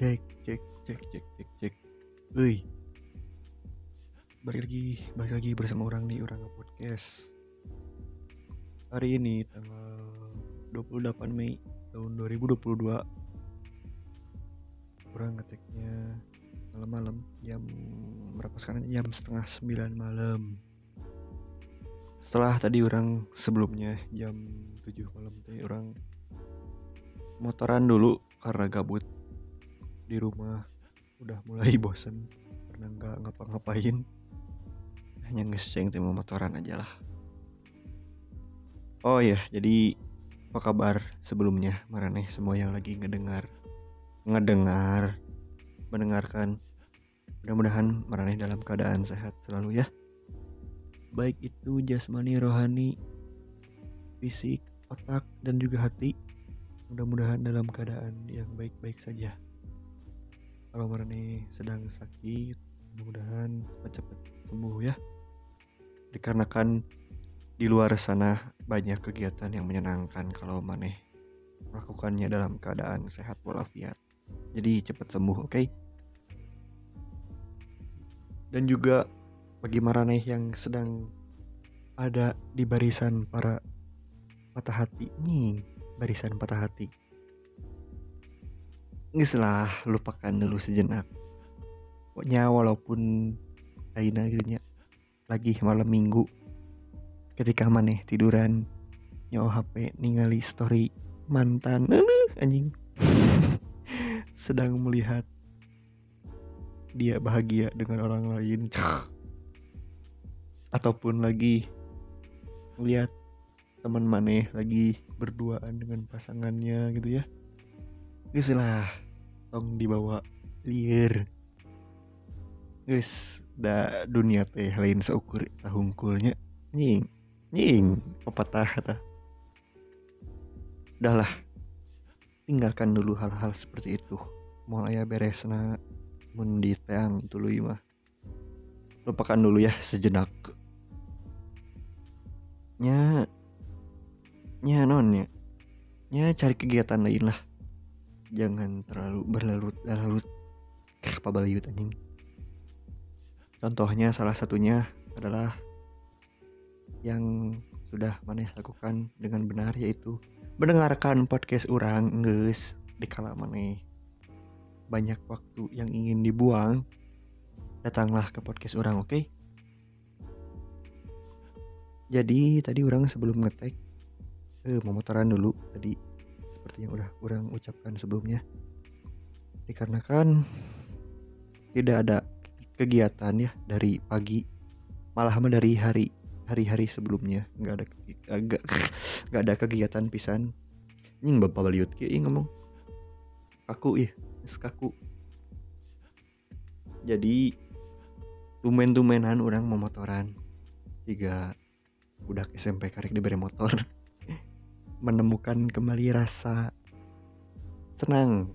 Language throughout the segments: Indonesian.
cek cek cek cek cek cek. Woi balik lagi balik lagi bersama orang nih orang podcast. Hari ini tanggal 28 Mei tahun 2022 orang ngeteknya malam-malam jam berapa sekarang? Jam setengah sembilan malam. Setelah tadi orang sebelumnya jam 7 malam tadi orang motoran dulu karena gabut di rumah udah mulai bosen karena nggak ngapa-ngapain. Hanya ngeseng tim motoran aja lah. Oh ya jadi apa kabar sebelumnya Maraneh? Semua yang lagi ngedengar ngedengar mendengarkan. Mudah-mudahan Maraneh dalam keadaan sehat selalu ya. Baik itu jasmani rohani fisik otak dan juga hati. Mudah-mudahan dalam keadaan yang baik-baik saja kalau Marani sedang sakit mudah-mudahan cepat-cepat sembuh ya. Dikarenakan di luar sana banyak kegiatan yang menyenangkan kalau Maneh melakukannya dalam keadaan sehat walafiat. Jadi cepat sembuh oke? Okay? dan juga bagi Maraneh yang sedang ada di barisan para patah hati nih barisan patah hati Nggak lah lupakan dulu sejenak. Pokoknya walaupun Aina gitu lagi malam minggu ketika maneh tiduran nyawa HP ningali story mantan anjing sedang melihat dia bahagia dengan orang lain. Ataupun lagi melihat teman maneh lagi berduaan dengan pasangannya gitu ya Guys lah. Tong dibawa liar. Guys da dunia teh lain seukur tahungkulnya nying nying pepatah kata udahlah tinggalkan dulu hal-hal seperti itu. Mau ayah beresna. Mundi teang dulu mah. Lupakan dulu ya sejenak. Nya nya non ya. Nya cari kegiatan lain lah jangan terlalu berlarut-larut apa baliut anjing? Contohnya salah satunya adalah yang sudah maneh lakukan dengan benar yaitu mendengarkan podcast orang guys di kala maneh banyak waktu yang ingin dibuang datanglah ke podcast orang oke? Okay? jadi tadi orang sebelum ngetek eh, memotoran dulu tadi seperti yang udah kurang ucapkan sebelumnya. Dikarenakan tidak ada kegiatan ya dari pagi malah dari hari hari-hari sebelumnya. Nggak ada agak nggak ada kegiatan pisan. Nying bapak baliut kayak ngomong. Kaku ya kaku. Jadi tumen-tumenan orang memotoran jika udah SMP karek diberi motor menemukan kembali rasa senang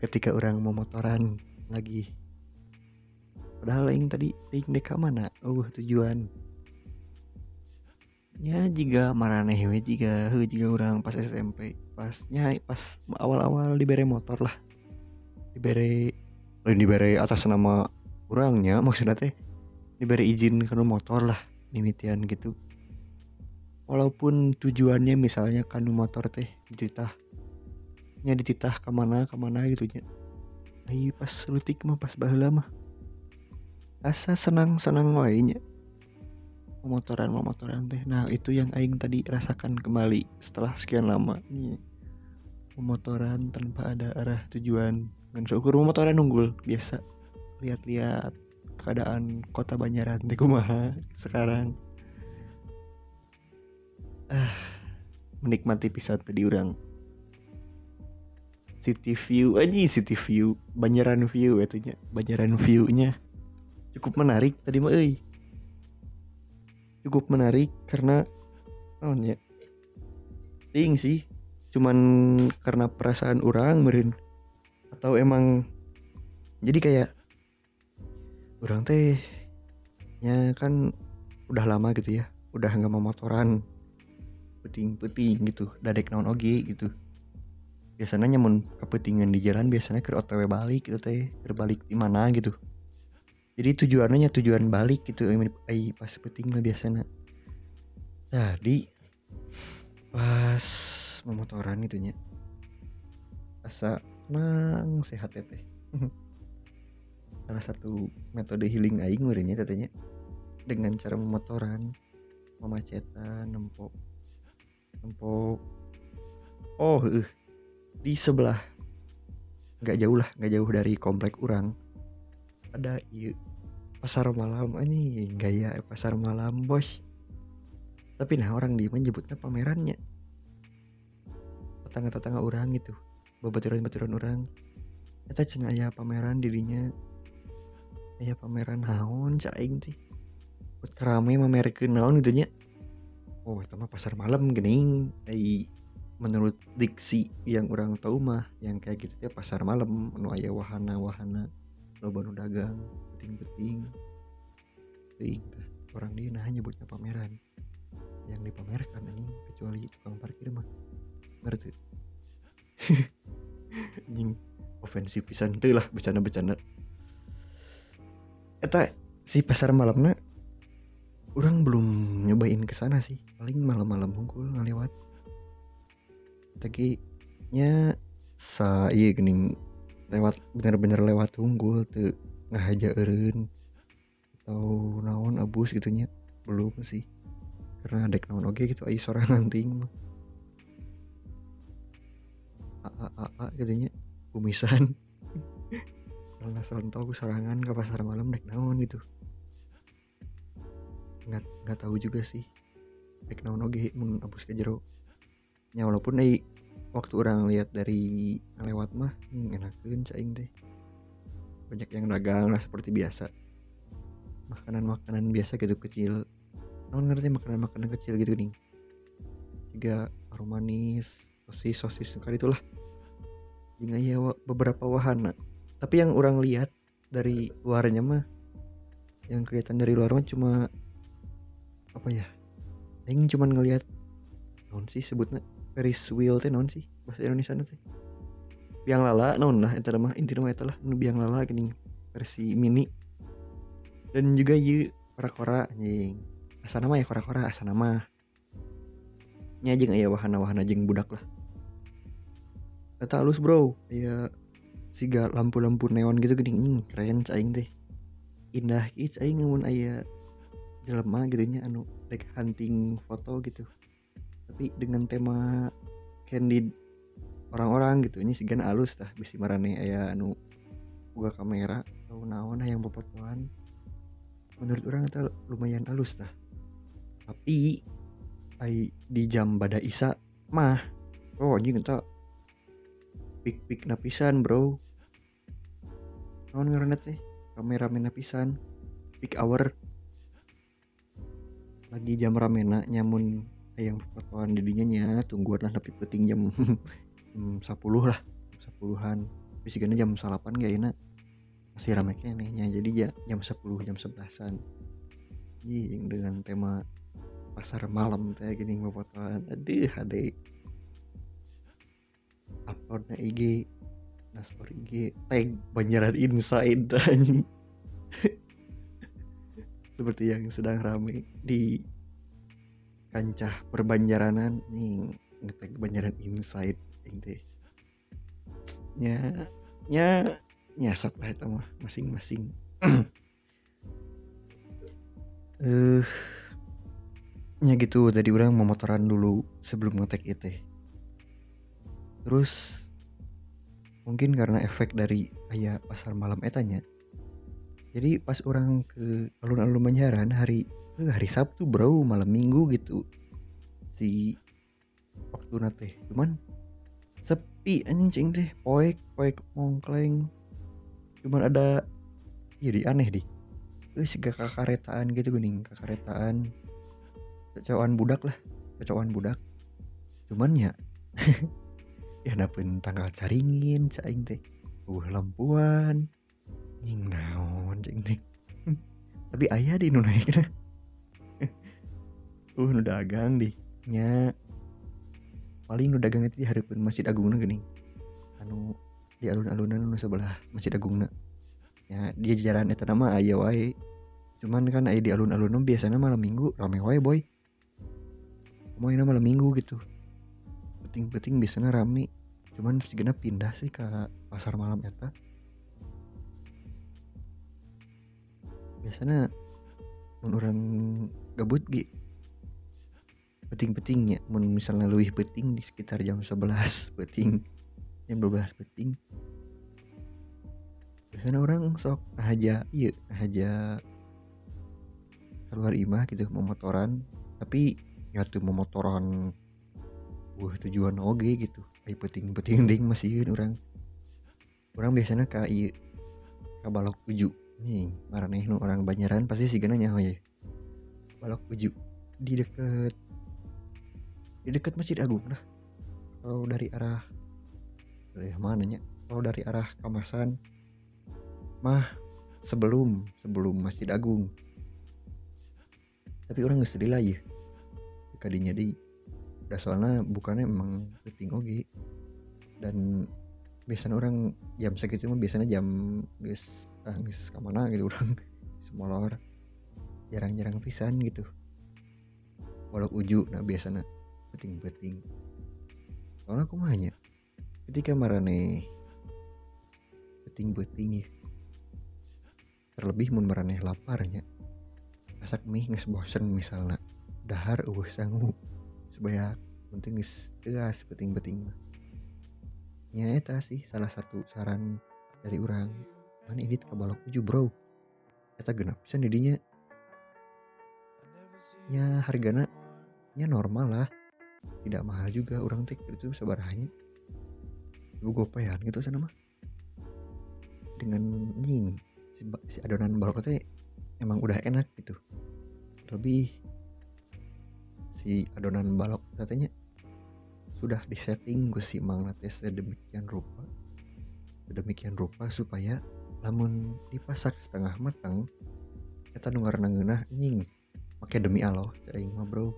ketika orang mau motoran lagi. Padahal yang tadi ting deka mana oh tujuan. Ya jika maraneh we jika jika orang pas SMP pasnya pas awal-awal diberi motor lah. Diberi lain diberi atas nama orangnya maksudnya teh diberi izin karena motor lah dimitian gitu walaupun tujuannya misalnya kan motor teh dititah nya dititah ke mana ke mana gitu nya. Ayo pas lutik mah pas baheula mah. Asa senang senang wainya pemotoran pemotoran teh. Nah itu yang aing tadi rasakan kembali setelah sekian lama nih. Pemotoran tanpa ada arah tujuan. Dan syukur pemotoran unggul biasa. Lihat-lihat keadaan kota Banjaran teh kumaha sekarang ah menikmati pisau tadi orang. City view aja city view. Banjaran view itunya banjaran viewnya. Cukup menarik tadi mah euy. Cukup menarik karena oh ya? Ting sih cuman karena perasaan orang meren atau emang jadi kayak orang teh ya kan udah lama gitu ya udah nggak mau motoran peting-peting gitu dadek naon oge gitu. Biasanya nyamun kepentingan di jalan biasanya ke otw balik gitu teh berbalik di mana gitu. Jadi tujuannya tujuan balik gitu ai pas penting mah biasanya. Tadi pas memotoran itunya asa nang sehat teh. Salah satu metode healing aing murinya tetenya dengan cara memotoran memacetan nempok nempok oh uh, di sebelah. Nggak jauh lah nggak jauh dari komplek orang. Ada iya pasar malam. Ini gaya pasar malam bos. Tapi nah orang di menyebutnya pamerannya? Tetangga-tetangga orang gitu babaturan-baturan orang. Kita cina ya pameran dirinya. Ya pameran naon caing sih buat kerame mamerkeun naon gitu nya oh itu mah pasar malam gening. Ai menurut diksi yang orang tahu mah yang kayak gitu ya pasar malam anu aya wahana-wahana loba nu dagang penting-penting. Teuing orang dia nah nyebutnya pameran. Yang dipamerkan anjing kecuali tukang parkir mah. Ngerti? Anjing ofensif pisan teh lah bercanda-bercanda. Eta si pasar malamnya orang belum nyobain ke sana sih. Paling malam-malam hungkul ngalewat tapi nya sa iya gening. Lewat bener-bener lewat unggul tuh ngahaja eren atau naon abus gitunya belum sih. Karena dek naon oke gitu ayo sorangan ting a a a a gitunya kumisan. Karena sontau sorangan ke pasar malam dek naon gitu nggak nggak tahu juga sih. Dek naon oke mun ya walaupun nih waktu orang lihat dari lewat mah hmm, enakin caing deh. Banyak yang dagang lah seperti biasa. Makanan-makanan biasa gitu kecil. Non ngerti makanan-makanan kecil gitu nih juga aroma manis sosis sosis sekali itulah. Jika ya beberapa wahana. Tapi yang orang lihat dari luarnya mah yang kelihatan dari luar mah cuma apa ya? Yang cuman ngelihat non sih sebutnya? Ferris wheel teh non sih? Bahasa Indonesia nanti biang lala non lah itu mah inti nama itu lah biang lala gini versi mini. Dan juga ye kora-kora anjing. Asa nama ya kora-kora asa nama nya jeung aya wahana-wahana jeung budak lah. Kata halus bro. Ya siga lampu-lampu neon gitu gini keren caing teh. Indah gitu caing mun aya jelema gitu nya anu like hunting foto gitu. Tapi dengan tema candid orang-orang gitu ini segan alus tah bisi marane aya anu buka kamera atau naon yang pepotoan menurut orang itu lumayan alus tah tapi ai di jam bada isa mah oh anjing eta pik pik napisan bro. Naon ngaranna teh? Kamera napisan peak hour lagi jam ramena nyamun yang pertemuan didinya nya tungguan lah tapi penting jam sepuluh lah sepuluhan. Bisa gini jam salapan gak enak. Masih ramai kayaknya jadi ya jam sepuluh jam sebelasan. Yang dengan tema pasar malam kayak gini fotoan aduh ada uploadnya IG naspor IG tag banjaran inside seperti yang sedang ramai di kancah perbanjaranan nih ngetek banjaran inside ini nya nya nyasap lah itu mah masing-masing. Eh uh, nya gitu tadi orang mau motoran dulu sebelum ngetek itu terus mungkin karena efek dari ayah pasar malam etanya jadi pas orang ke alun-alun Banjaran hari Eh, hari Sabtu bro malam minggu gitu si waktu nate cuman sepi anjing teh poek poek mongkleng cuman ada jadi iya, aneh deh eh sih gak kakaretaan gitu guning kakaretaan. Kecoan budak lah kecoan budak. Cuman ya ya dapet tanggal caringin caing teh. Uh lampuan nying naon teh tapi ayah di nu uh nu dagang deh nya. Paling nu dagang itu di hari pun masjid agung gini anu di alun-alunan nu sebelah Masjid Agungna. Ya dia jajaran eta nama aya wae. Cuman kan aya di alun-alun biasanya malam minggu rame wae boy. Mau ini malam minggu gitu. Penting-penting biasanya rame. Cuman segena pindah sih ke pasar malam eta biasanya mun orang gabut gi. Peting-petingnya mun misalnya lebih peting di sekitar jam 11 peting jam 12 peting biasanya orang sok aja iya aja keluar imah gitu memotoran. Tapi ya tuh memotoran wah tujuan oge gitu. Ay peting peting ding masih orang orang biasanya ke iya ke balok uju nih marane nu orang banyaran pasti sih gana nyaho ya balok uju di deket di deket masjid agung lah kalau dari arah dari mananya kalau dari arah kamasan mah sebelum sebelum masjid agung. Tapi orang nggak sedih lah ya kadinya di udah soalnya bukannya emang penting oge. Dan biasanya orang jam segitu mah biasanya jam guys guys ke mana gitu orang. Semolor jarang-jarang pisan gitu. Walau uju nah biasanya penting-penting. Soalnya aku mahanya ketika marane penting-penting ya terlebih mun marane laparnya masak mie nges bosen misalnya dahar uh sanggup sebanyak penting nges tegas penting-penting mah. Nya eta sih salah satu saran dari orang mana ini balok uju bro? Eta genap bisa didinya. Ya hargana nya normal lah. Tidak mahal juga orang tik itu sebarahnya ibu gopean gitu sana mah. Dengan nying si, si adonan balok teh emang udah enak gitu. Lebih si adonan balok katanya sudah disetting gue si mang sedemikian rupa sedemikian rupa supaya namun dipasak setengah matang kita dengar ngeunah nying pakai demi Allah cai mah bro.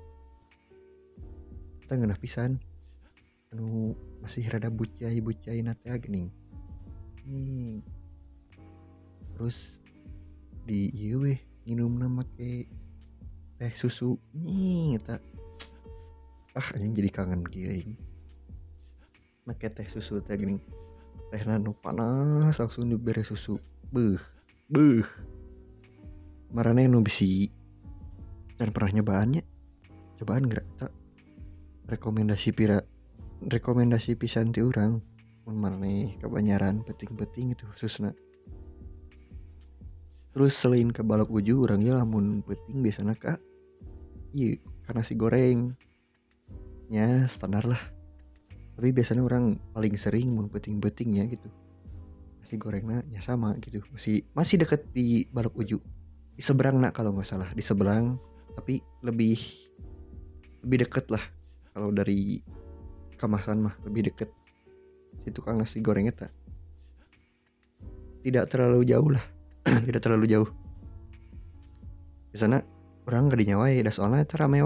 Kita ngeunah pisan. Anu masih rada bucai bucai nate gening nying terus di iya weh minum nama ke teh susu. Nih tak ah anjing jadi kangen giring make teh susu teh gini teh nanu panas langsung diberi susu. Beuh beuh. Marane nu bisi. Dan pernah nyobaannya. Cobaan gerak tak rekomendasi pira rekomendasi pisan ti urang. Mun marane kebanyaran peting-peting itu khususna. Terus selain ke balok uju orangnya lamun peting biasanya kak iya karena si goreng. Ya standar lah tapi biasanya orang paling sering mun peting-peting ya gitu. Nasi gorengnya ya sama gitu. Masih masih deket di balok uju. Di seberang nak kalau nggak salah. Di seberang tapi lebih lebih deket lah. Kalau dari kemasan mah lebih deket. Si tukang nasi gorengnya tak tidak terlalu jauh lah. Tidak terlalu jauh. Di sana orang gak dinyawai dah soalnya itu ramai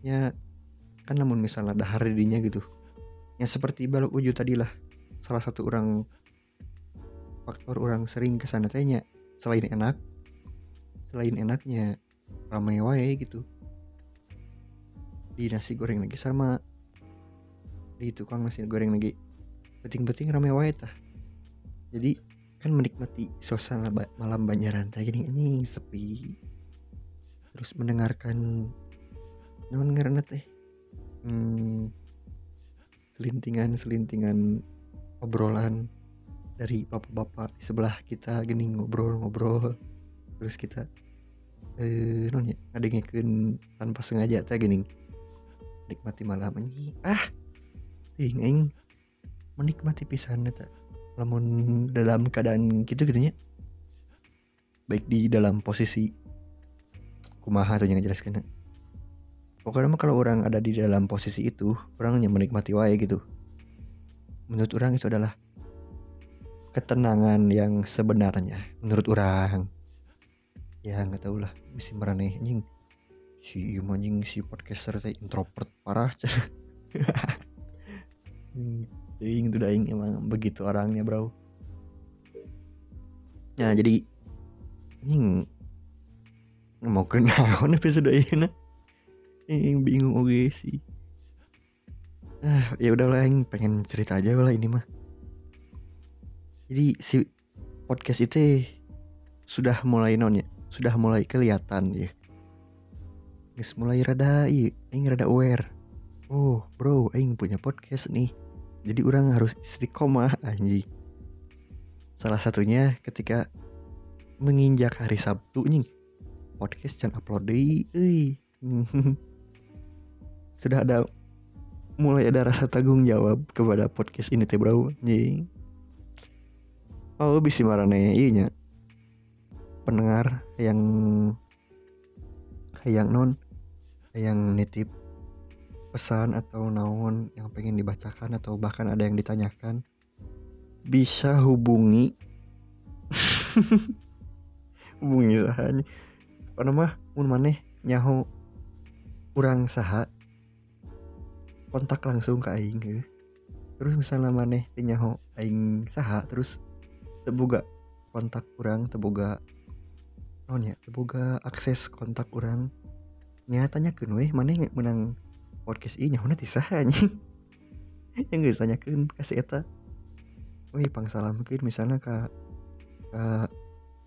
ya kan namun misalnya dahar dinya gitu. Ya seperti balok uju tadi lah salah satu orang faktor orang sering ke sana tanya selain enak selain enaknya ramai wae gitu. Di nasi goreng lagi sama di tukang nasi goreng lagi beting-beting ramai wae tah. Jadi kan menikmati suasana malam Banjaran kayak gini ini sepi. Terus mendengarkan non ngaranna teh hmm, selintingan selintingan obrolan dari bapak-bapak di sebelah kita gini ngobrol-ngobrol. Terus kita eh non ya ngadengekeun tanpa sengaja teh gini. Nikmati malam ini ah ting aing menikmati pisan eta lamun dalam keadaan gitu gitunya baik di dalam posisi kumaha atau yang jelaskan pokoknya mah kalau orang ada di dalam posisi itu orang hanya menikmati wae gitu. Menurut orang itu adalah ketenangan yang sebenarnya menurut orang. Ya nggak tahu lah bisa meraneh anjing si anjing si podcaster teh introvert parah. Hmm, Aing tuh Aing emang begitu orangnya bro. Nah jadi Ini Mau kenaon episode ini Aing bingung oke sih. Ah ya udahlah Aing pengen cerita aja lah ini mah. Jadi si podcast itu sudah mulai non ya? Sudah mulai kelihatan ya? Guys mulai rada iya Aing rada aware. Oh bro Aing punya podcast nih. Jadi orang harus istiqomah anjing. Salah satunya ketika menginjak hari Sabtu nih podcast jangan upload deh sudah ada mulai ada rasa tanggung jawab kepada podcast ini teh bro. Anjing oh bisa marane iya pendengar yang yang non yang nitip pesan atau naon yang pengen dibacakan atau bahkan ada yang ditanyakan bisa hubungi. Hubungi sahanya apa nama? Mun maneh nyaho kurang saha kontak langsung ke aing ke. terus misalnya maneh nyaho aing saha terus tebuga kontak kurang tebuga non ya tebuga akses kontak kurang nyatanya weh mana menang podcast ini nyaho nanti saha anjing. Yang gak tanyakan kasih eta. Weh pangsalam mungkin misalnya ka ka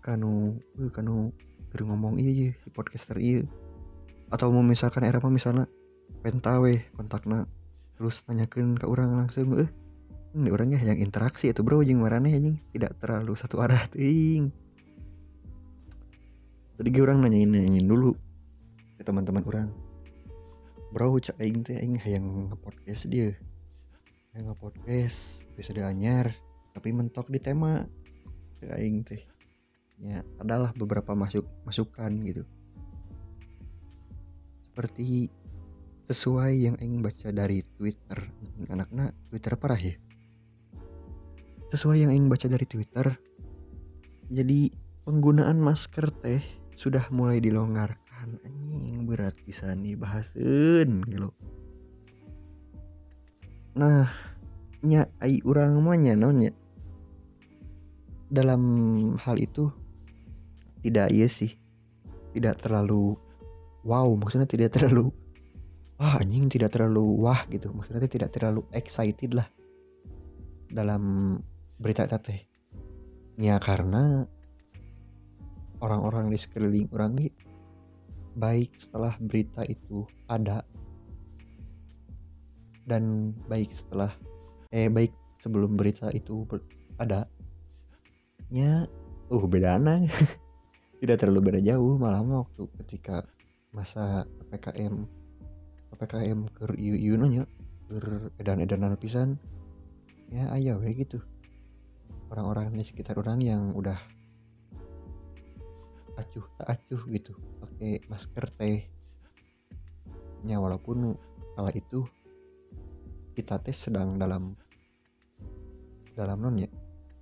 kanu kanu kering ngomong iya iya si podcaster iya atau mau misalkan era misalnya pentawe kontakna. Terus tanyakan ke orang langsung eh ini orangnya yang interaksi itu bro jeng marane anjing. Tidak terlalu satu arah ting. Tadi orang nanyain nanyain dulu ke teman-teman orang bro cak aing teh aing yang ngepodcast dia. Yang ngepodcast bisa anyar tapi mentok di tema cak aing teh. Ya adalah beberapa masuk masukan gitu. Seperti sesuai yang ingin baca dari Twitter. Anak-anak Twitter parah ya? Sesuai yang ingin baca dari Twitter jadi penggunaan masker teh sudah mulai dilonggarkan. Anjing berat bisa nih bahasin gitu nah nya ai urang mah non ya dalam hal itu tidak iya sih. Tidak terlalu wow maksudnya tidak terlalu wah anjing tidak terlalu wah gitu. Maksudnya tidak terlalu excited lah dalam berita teh ya karena orang-orang di sekeliling orang ini baik setelah berita itu ada. Dan baik setelah eh baik sebelum berita itu ada. Nya uh beda aneh tidak terlalu beda jauh malah waktu ketika masa PPKM PPKM ke ieu nya ker edan-edanan pisan? Ya ayah we gitu. Orang-orang di sekitar orang yang udah acuh tak acuh gitu. Pakai masker teh. Nya walaupun kala itu kita tes sedang dalam dalam non ya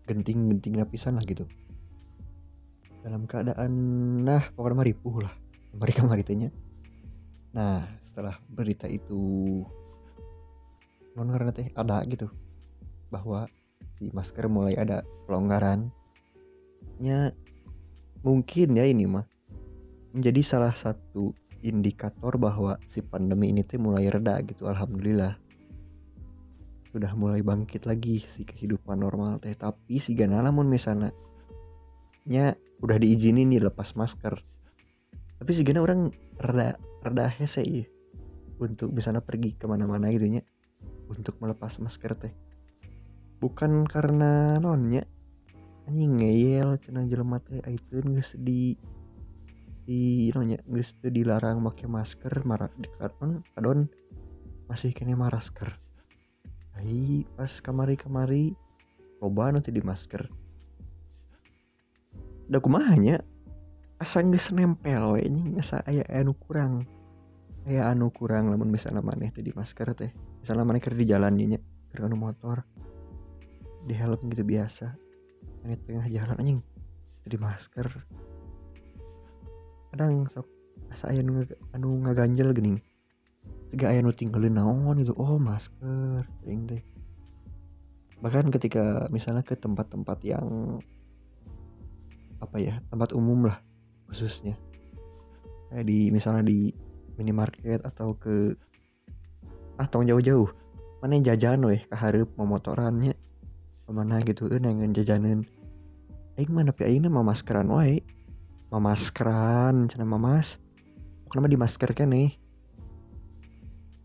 genting-genting lapisan lah gitu. Dalam keadaan nah pokoknya mah ripuh lah. Mereka maritanya nah setelah berita itu non teh ada gitu bahwa si masker mulai ada pelonggaran nya mungkin ya ini mah menjadi salah satu indikator bahwa si pandemi ini teh mulai reda gitu alhamdulillah. Sudah mulai bangkit lagi si kehidupan normal teh tapi si gana namun misalnya nya udah diizinin nih lepas masker tapi sih gana orang rada rada hese ya untuk misalnya pergi ke mana-mana gitu nya. Untuk melepas masker teh. Bukan karena nonnya anjing ngeyel cina jelema teh itu geus di di nonnya geus teu dilarang pakai masker marah di kadon kadon masih kene masker ai pas kamari kamari loba nanti di masker. Udah kumahanya asa geus nempel we anjing. Asa aya anu kurang. Aya anu kurang lamun misalnya maneh teh di masker teh. Misalnya maneh keur di jalan nya keur anu motor. Di helm gitu biasa. Ini tengah jalan anjing. Jadi masker. Kadang sok asa aya anu, anu ngaganjel gini. Tiga aya nu tinggalin naon itu oh masker ting teh. Bahkan ketika misalnya ke tempat-tempat yang apa ya tempat umum lah khususnya. Kayak di misalnya di minimarket atau ke atau jauh-jauh. Mana jajan weh kaharep memotorannya ke mana gitu eh nengen jajanan. Aing mana tapi aing mah maskeran wae. Mamaskeran cina mamas. Kenapa di masker kan nih.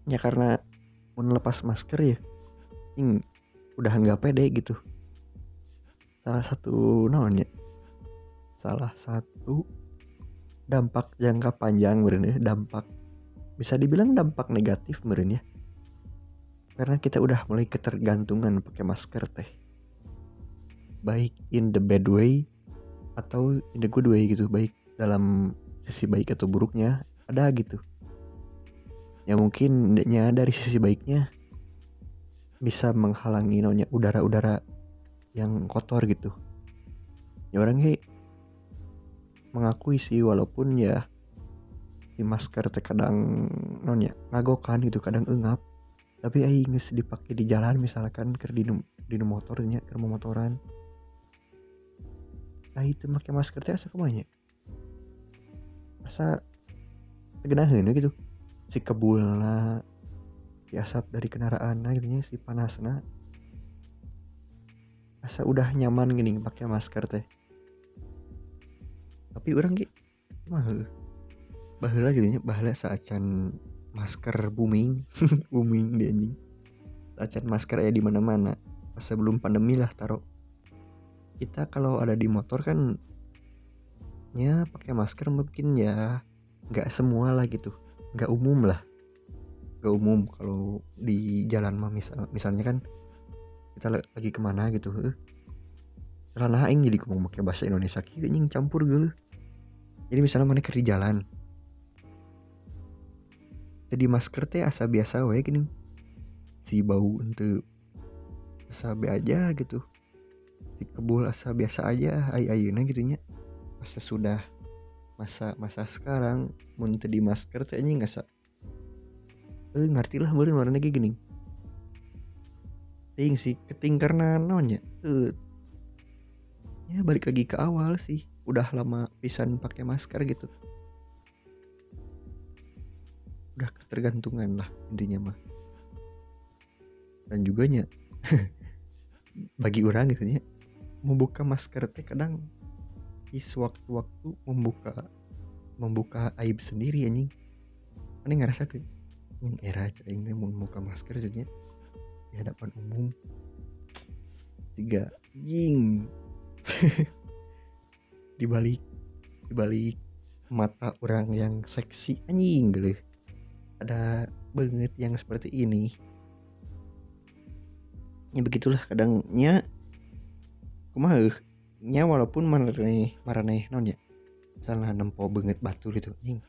Ya karena lepas masker ya ing udah nggak pede gitu. Salah satu namanya salah satu dampak jangka panjang meren ya dampak bisa dibilang dampak negatif meren ya. Karena kita udah mulai ketergantungan pakai masker teh. Baik in the bad way atau in the good way gitu baik dalam sisi baik atau buruknya ada gitu. Ya mungkin ya dari sisi baiknya bisa menghalangi nonya udara-udara yang kotor gitu. Ya orang kayak mengakui sih walaupun ya si masker terkadang nonya ngagokan gitu kadang engap. Tapi aing nges dipakai di jalan misalkan ke di di motornya ke motoran. Nah itu pakai masker teh asa ke mana asa tegenaheun gitu? Si kebul lah si asap dari kendaraan nah gitu si panasna. Asa udah nyaman gini pakai masker teh tapi orang gitu mah bahula gitu nya bahula saacan masker booming. Booming di anjing. Saacan masker ya di mana-mana. Pas sebelum pandemi lah taruh kita kalau ada di motor kan ya pakai masker mungkin ya nggak semua lah gitu. Nggak umum lah. Nggak umum kalau di jalan mah misal, misalnya kan kita lagi ke mana gitu karena aing jadi ngomong pakai bahasa Indonesia kayaknya campur gitu jadi misalnya mana di jalan. Jadi masker teh asa biasa wae gini. Si bau untuk asa be aja gitu. Di kebul asa biasa aja ay ayuna gitunya masa sudah masa masa sekarang mun di masker teh nggak sa eh ngerti lah baru warna kayak gini. Ting sih keting karena nonnya eh. Ya balik lagi ke awal sih udah lama pisan pakai masker gitu. Udah ketergantungan lah intinya mah. Dan juga nya bagi orang gitu ya membuka masker teh kadang di sewaktu-waktu membuka membuka aib sendiri anjing. Mana ngerasa tuh yang era cering mau membuka masker jadinya di hadapan umum. Tiga jing dibalik dibalik mata orang yang seksi anjing gitu ada banget yang seperti ini. Ya begitulah kadangnya. Kumaha nya walaupun maraneh maraneh non ya salah nempo banget batu gitu anjing.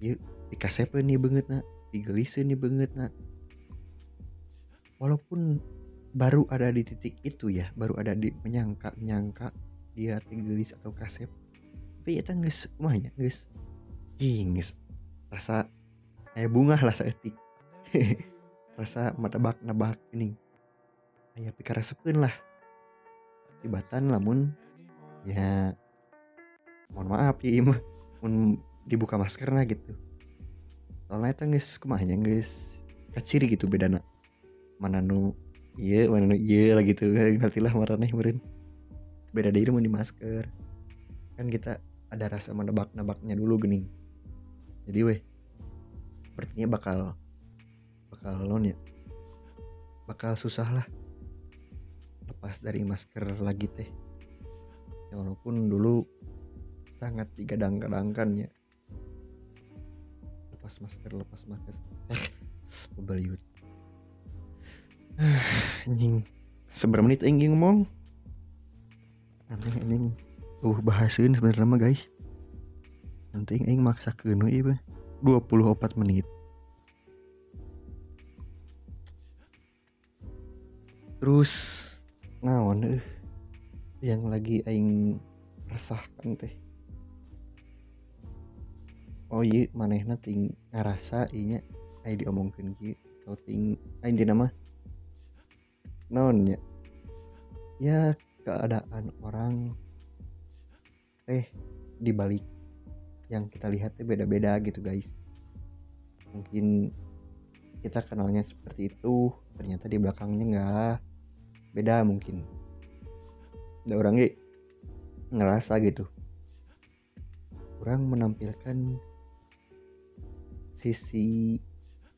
Yuk dikasep nih banget nak. Digelisin nih banget nak. Walaupun baru ada di titik itu ya baru ada di menyangka menyangka dia digelis atau kasep. Tapi ya guys kumanya guys jing guys rasa kayak bunga lah seetik rasa menebak nebak ini kayak pikir sepun lah. Tibatan lamun ya mohon maaf ya imah mun dibuka masker nah gitu. Soalnya itu guys kemahnya guys kaciri gitu beda nak mana nu iya mana nu iya lah gitu. Ngerti lah meren beda dari mau di masker. Kan kita ada rasa menebak-nebaknya dulu gening. Jadi weh sepertinya bakal bakal lon ya? Bakal susah lah lepas dari masker lagi teh. Ya walaupun dulu sangat digadang-gadangkan ya. Lepas masker lepas masker. Eh bebaliut anjing. Seberapa menit anjing ngomong anjing anjing uh bahasin sebenarnya mah guys. Nanti aing maksa kenu ieu 24 menit. Terus naon eh yang lagi aing resahkan teh. Oh iya manehna ting ngarasa inya aing diomongkeun ki atau ting aing di nama naon ya ya keadaan orang eh dibalik yang kita lihat beda-beda gitu guys. Mungkin kita kenalnya seperti itu ternyata di belakangnya nggak beda mungkin. Ada orang ngerasa gitu. Kurang menampilkan sisi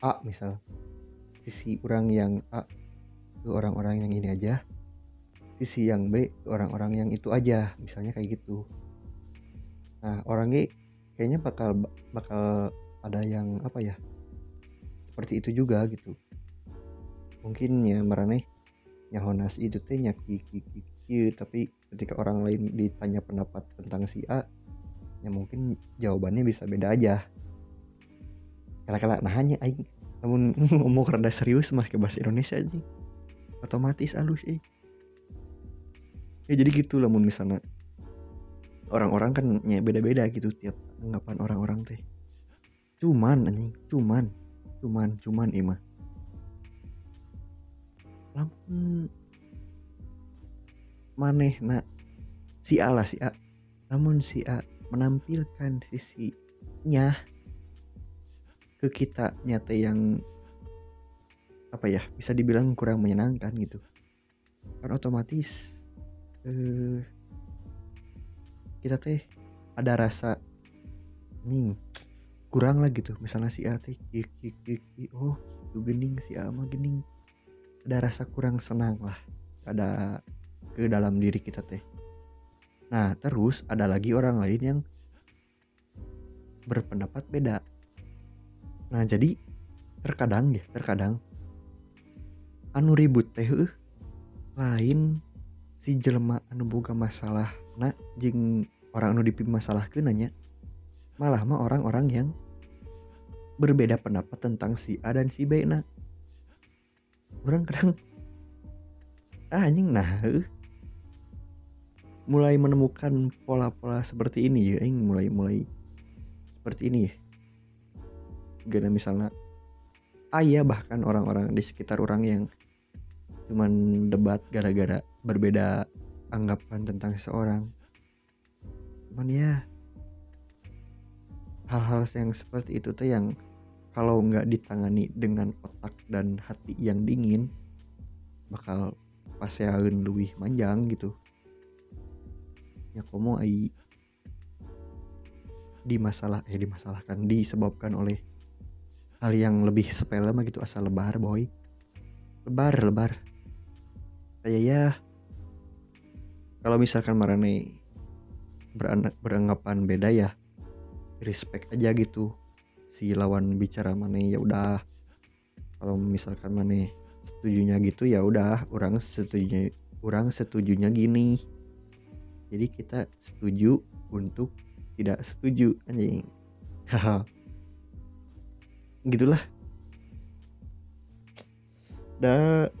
A misal sisi orang yang A ke orang-orang yang ini aja sisi yang B orang-orang yang itu aja misalnya kayak gitu. Nah orang G kayaknya bakal bakal ada yang apa ya seperti itu juga gitu. Mungkin ya marane nyahonas itu teh nyaki tapi ketika orang lain ditanya pendapat tentang si A ya mungkin jawabannya bisa beda aja kala-kala nah hanya aing namun ngomong rada serius mas ke bahasa Indonesia aja otomatis halus eh ya jadi gitu lah misalnya orang-orang kan ya beda-beda gitu tiap anggapan orang-orang teh. Cuman anjing cuman cuman cuman ima lamun maneh nak si A lah si A. Namun si A menampilkan sisinya ke kita nyata yang apa ya bisa dibilang kurang menyenangkan gitu. Kan otomatis eh, kita teh ada rasa nih kurang lah gitu. Misalnya si A teh oh itu gening si A mah gening. Ada rasa kurang senang lah ada ke dalam diri kita teh. Nah terus ada lagi orang lain yang berpendapat beda. Nah jadi terkadang ya terkadang anu ribut teh uh, lain si jelema anu boga masalah nah jing orang anu dipim masalah ke nanya malah mah orang-orang yang berbeda pendapat tentang si A dan si B nah orang kadang ah, anjing nah mulai menemukan pola-pola seperti ini ya ing mulai mulai seperti ini ya. Gana misalnya ayah bahkan orang-orang di sekitar orang yang cuman debat gara-gara berbeda anggapan tentang seseorang. Cuman ya hal-hal yang seperti itu tuh yang kalau nggak ditangani dengan otak dan hati yang dingin bakal paseaun lebih manjang gitu. Ya kamu ai dimasalah eh dimasalahkan disebabkan oleh hal yang lebih sepele mah gitu asal lebar boy. Lebar lebar. Kayak ya kalau misalkan marane beranggapan beda ya respect aja gitu. Si lawan bicara mana ya udah. Kalau misalkan mana setujunya gitu ya udah. Orang setujunya orang setujunya gini. Jadi kita setuju untuk tidak setuju anjing. Gitulah. Dan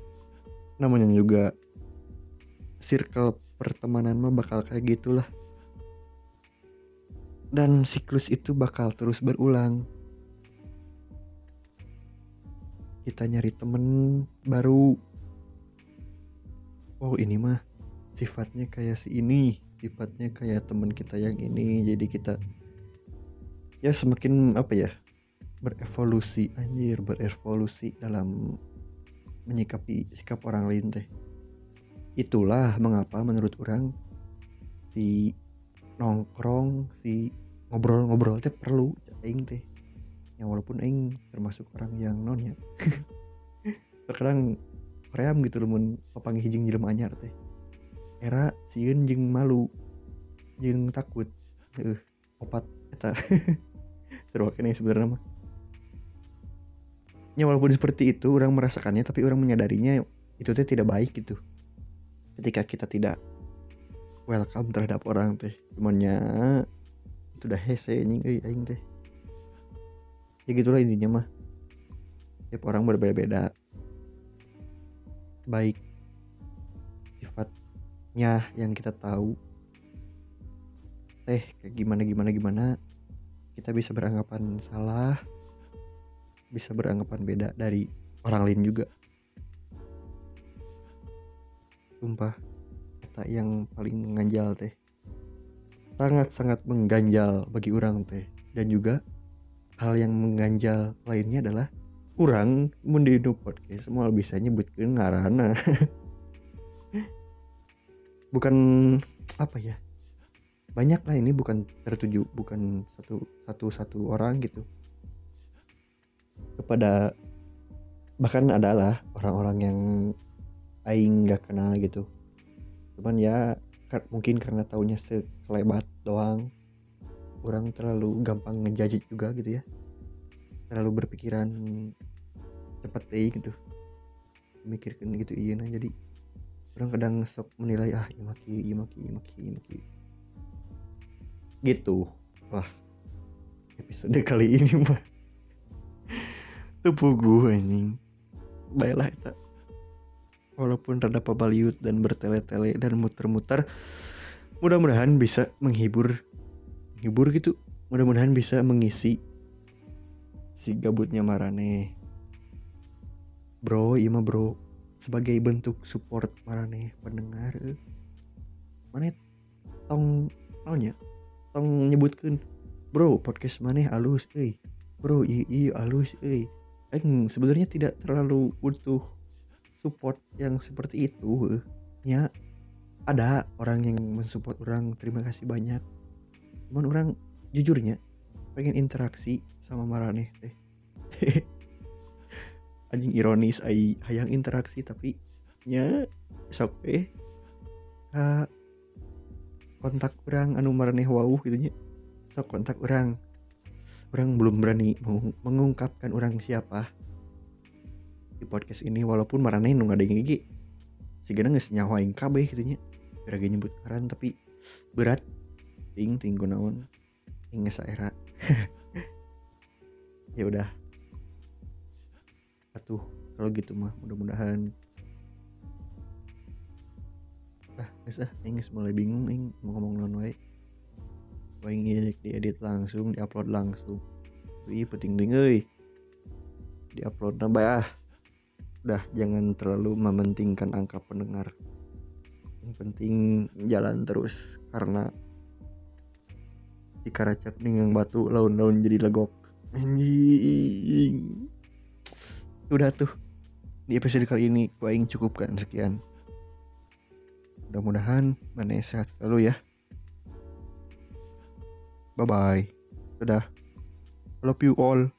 namanya juga circle pertemanan mah bakal kayak gitulah. Dan siklus itu bakal terus berulang. Kita nyari temen baru. Oh ini mah sifatnya kayak si ini sifatnya kayak teman kita yang ini. Jadi kita ya semakin apa ya berevolusi anjir berevolusi dalam menyikapi sikap orang lain teh itulah mengapa menurut orang si nongkrong si ngobrol-ngobrol teh perlu aing teh. Yang walaupun aing termasuk orang yang non ya. Terkadang ream gitu loh mun papangi hijing jelema anyar teh. Era sieun jeung malu jeung takut. Uh, opat eta. Seru kene sebenarnya mah. Ya walaupun seperti itu orang merasakannya tapi orang menyadarinya itu teh tidak baik gitu ketika kita tidak welcome terhadap orang teh cumannya itu udah hese euy aing teh. Ya gitulah intinya mah. Tiap orang berbeda-beda. Baik nya yang kita tahu. Teh kayak gimana gimana gimana kita bisa beranggapan salah bisa beranggapan beda dari orang lain juga sumpah. Kata yang paling mengganjal teh. Sangat-sangat mengganjal bagi orang teh. Dan juga hal yang mengganjal lainnya adalah kurang mendino podcast semua bisa nyebutkan ngarana bukan apa ya? Banyak lah ini bukan tertuju bukan satu satu satu orang gitu. Kepada bahkan adalah orang-orang yang aing gak kenal gitu. Cuman ya mungkin karena taunya sekelebat doang. Orang terlalu gampang ngejajit juga gitu ya. Terlalu berpikiran cepat deh gitu. Mikirkan gitu iya nah jadi orang kadang sok menilai ah iya maki iya maki iya maki iya maki gitu lah episode kali ini mah tepugu anjing. Baiklah kita walaupun rada pabaliut dan bertele-tele dan muter-muter mudah-mudahan bisa menghibur menghibur gitu. Mudah-mudahan bisa mengisi si gabutnya marane. Bro iya mah bro. Sebagai bentuk support marane pendengar mana tong naonnya tong nyebutkan bro podcast mana alus eh bro iya iya alus eh sebenarnya tidak terlalu butuh support yang seperti itu ya ada orang yang mensupport orang terima kasih banyak. Cuman orang jujurnya pengen interaksi sama marane teh. Anjing ironis ai hayang interaksi tapi nya sok eh. Uh, kontak orang anu maraneh wau gitu nya. Sok kontak orang. Orang belum berani mengungkapkan orang siapa di podcast ini walaupun maraneh nu ada gigi. Sigana geus nyawain kabeh gitu nya gara nyebut karan tapi berat. Ting ting gunawan. Ting era ya udah. Atuh kalau gitu mah mudah-mudahan. Ah guys ah ingin mulai bingung ing mau ngomong non wae. Ingin diedit langsung diupload langsung. Wih penting ding euy diupload nambah ah udah jangan terlalu mementingkan angka pendengar. Yang penting jalan terus karena di karacap nih yang batu laun-laun jadi legok. Anjing. Udah tuh di episode kali ini gue ingin cukupkan sekian. Mudah-mudahan mana sehat selalu ya. Bye bye udah love you all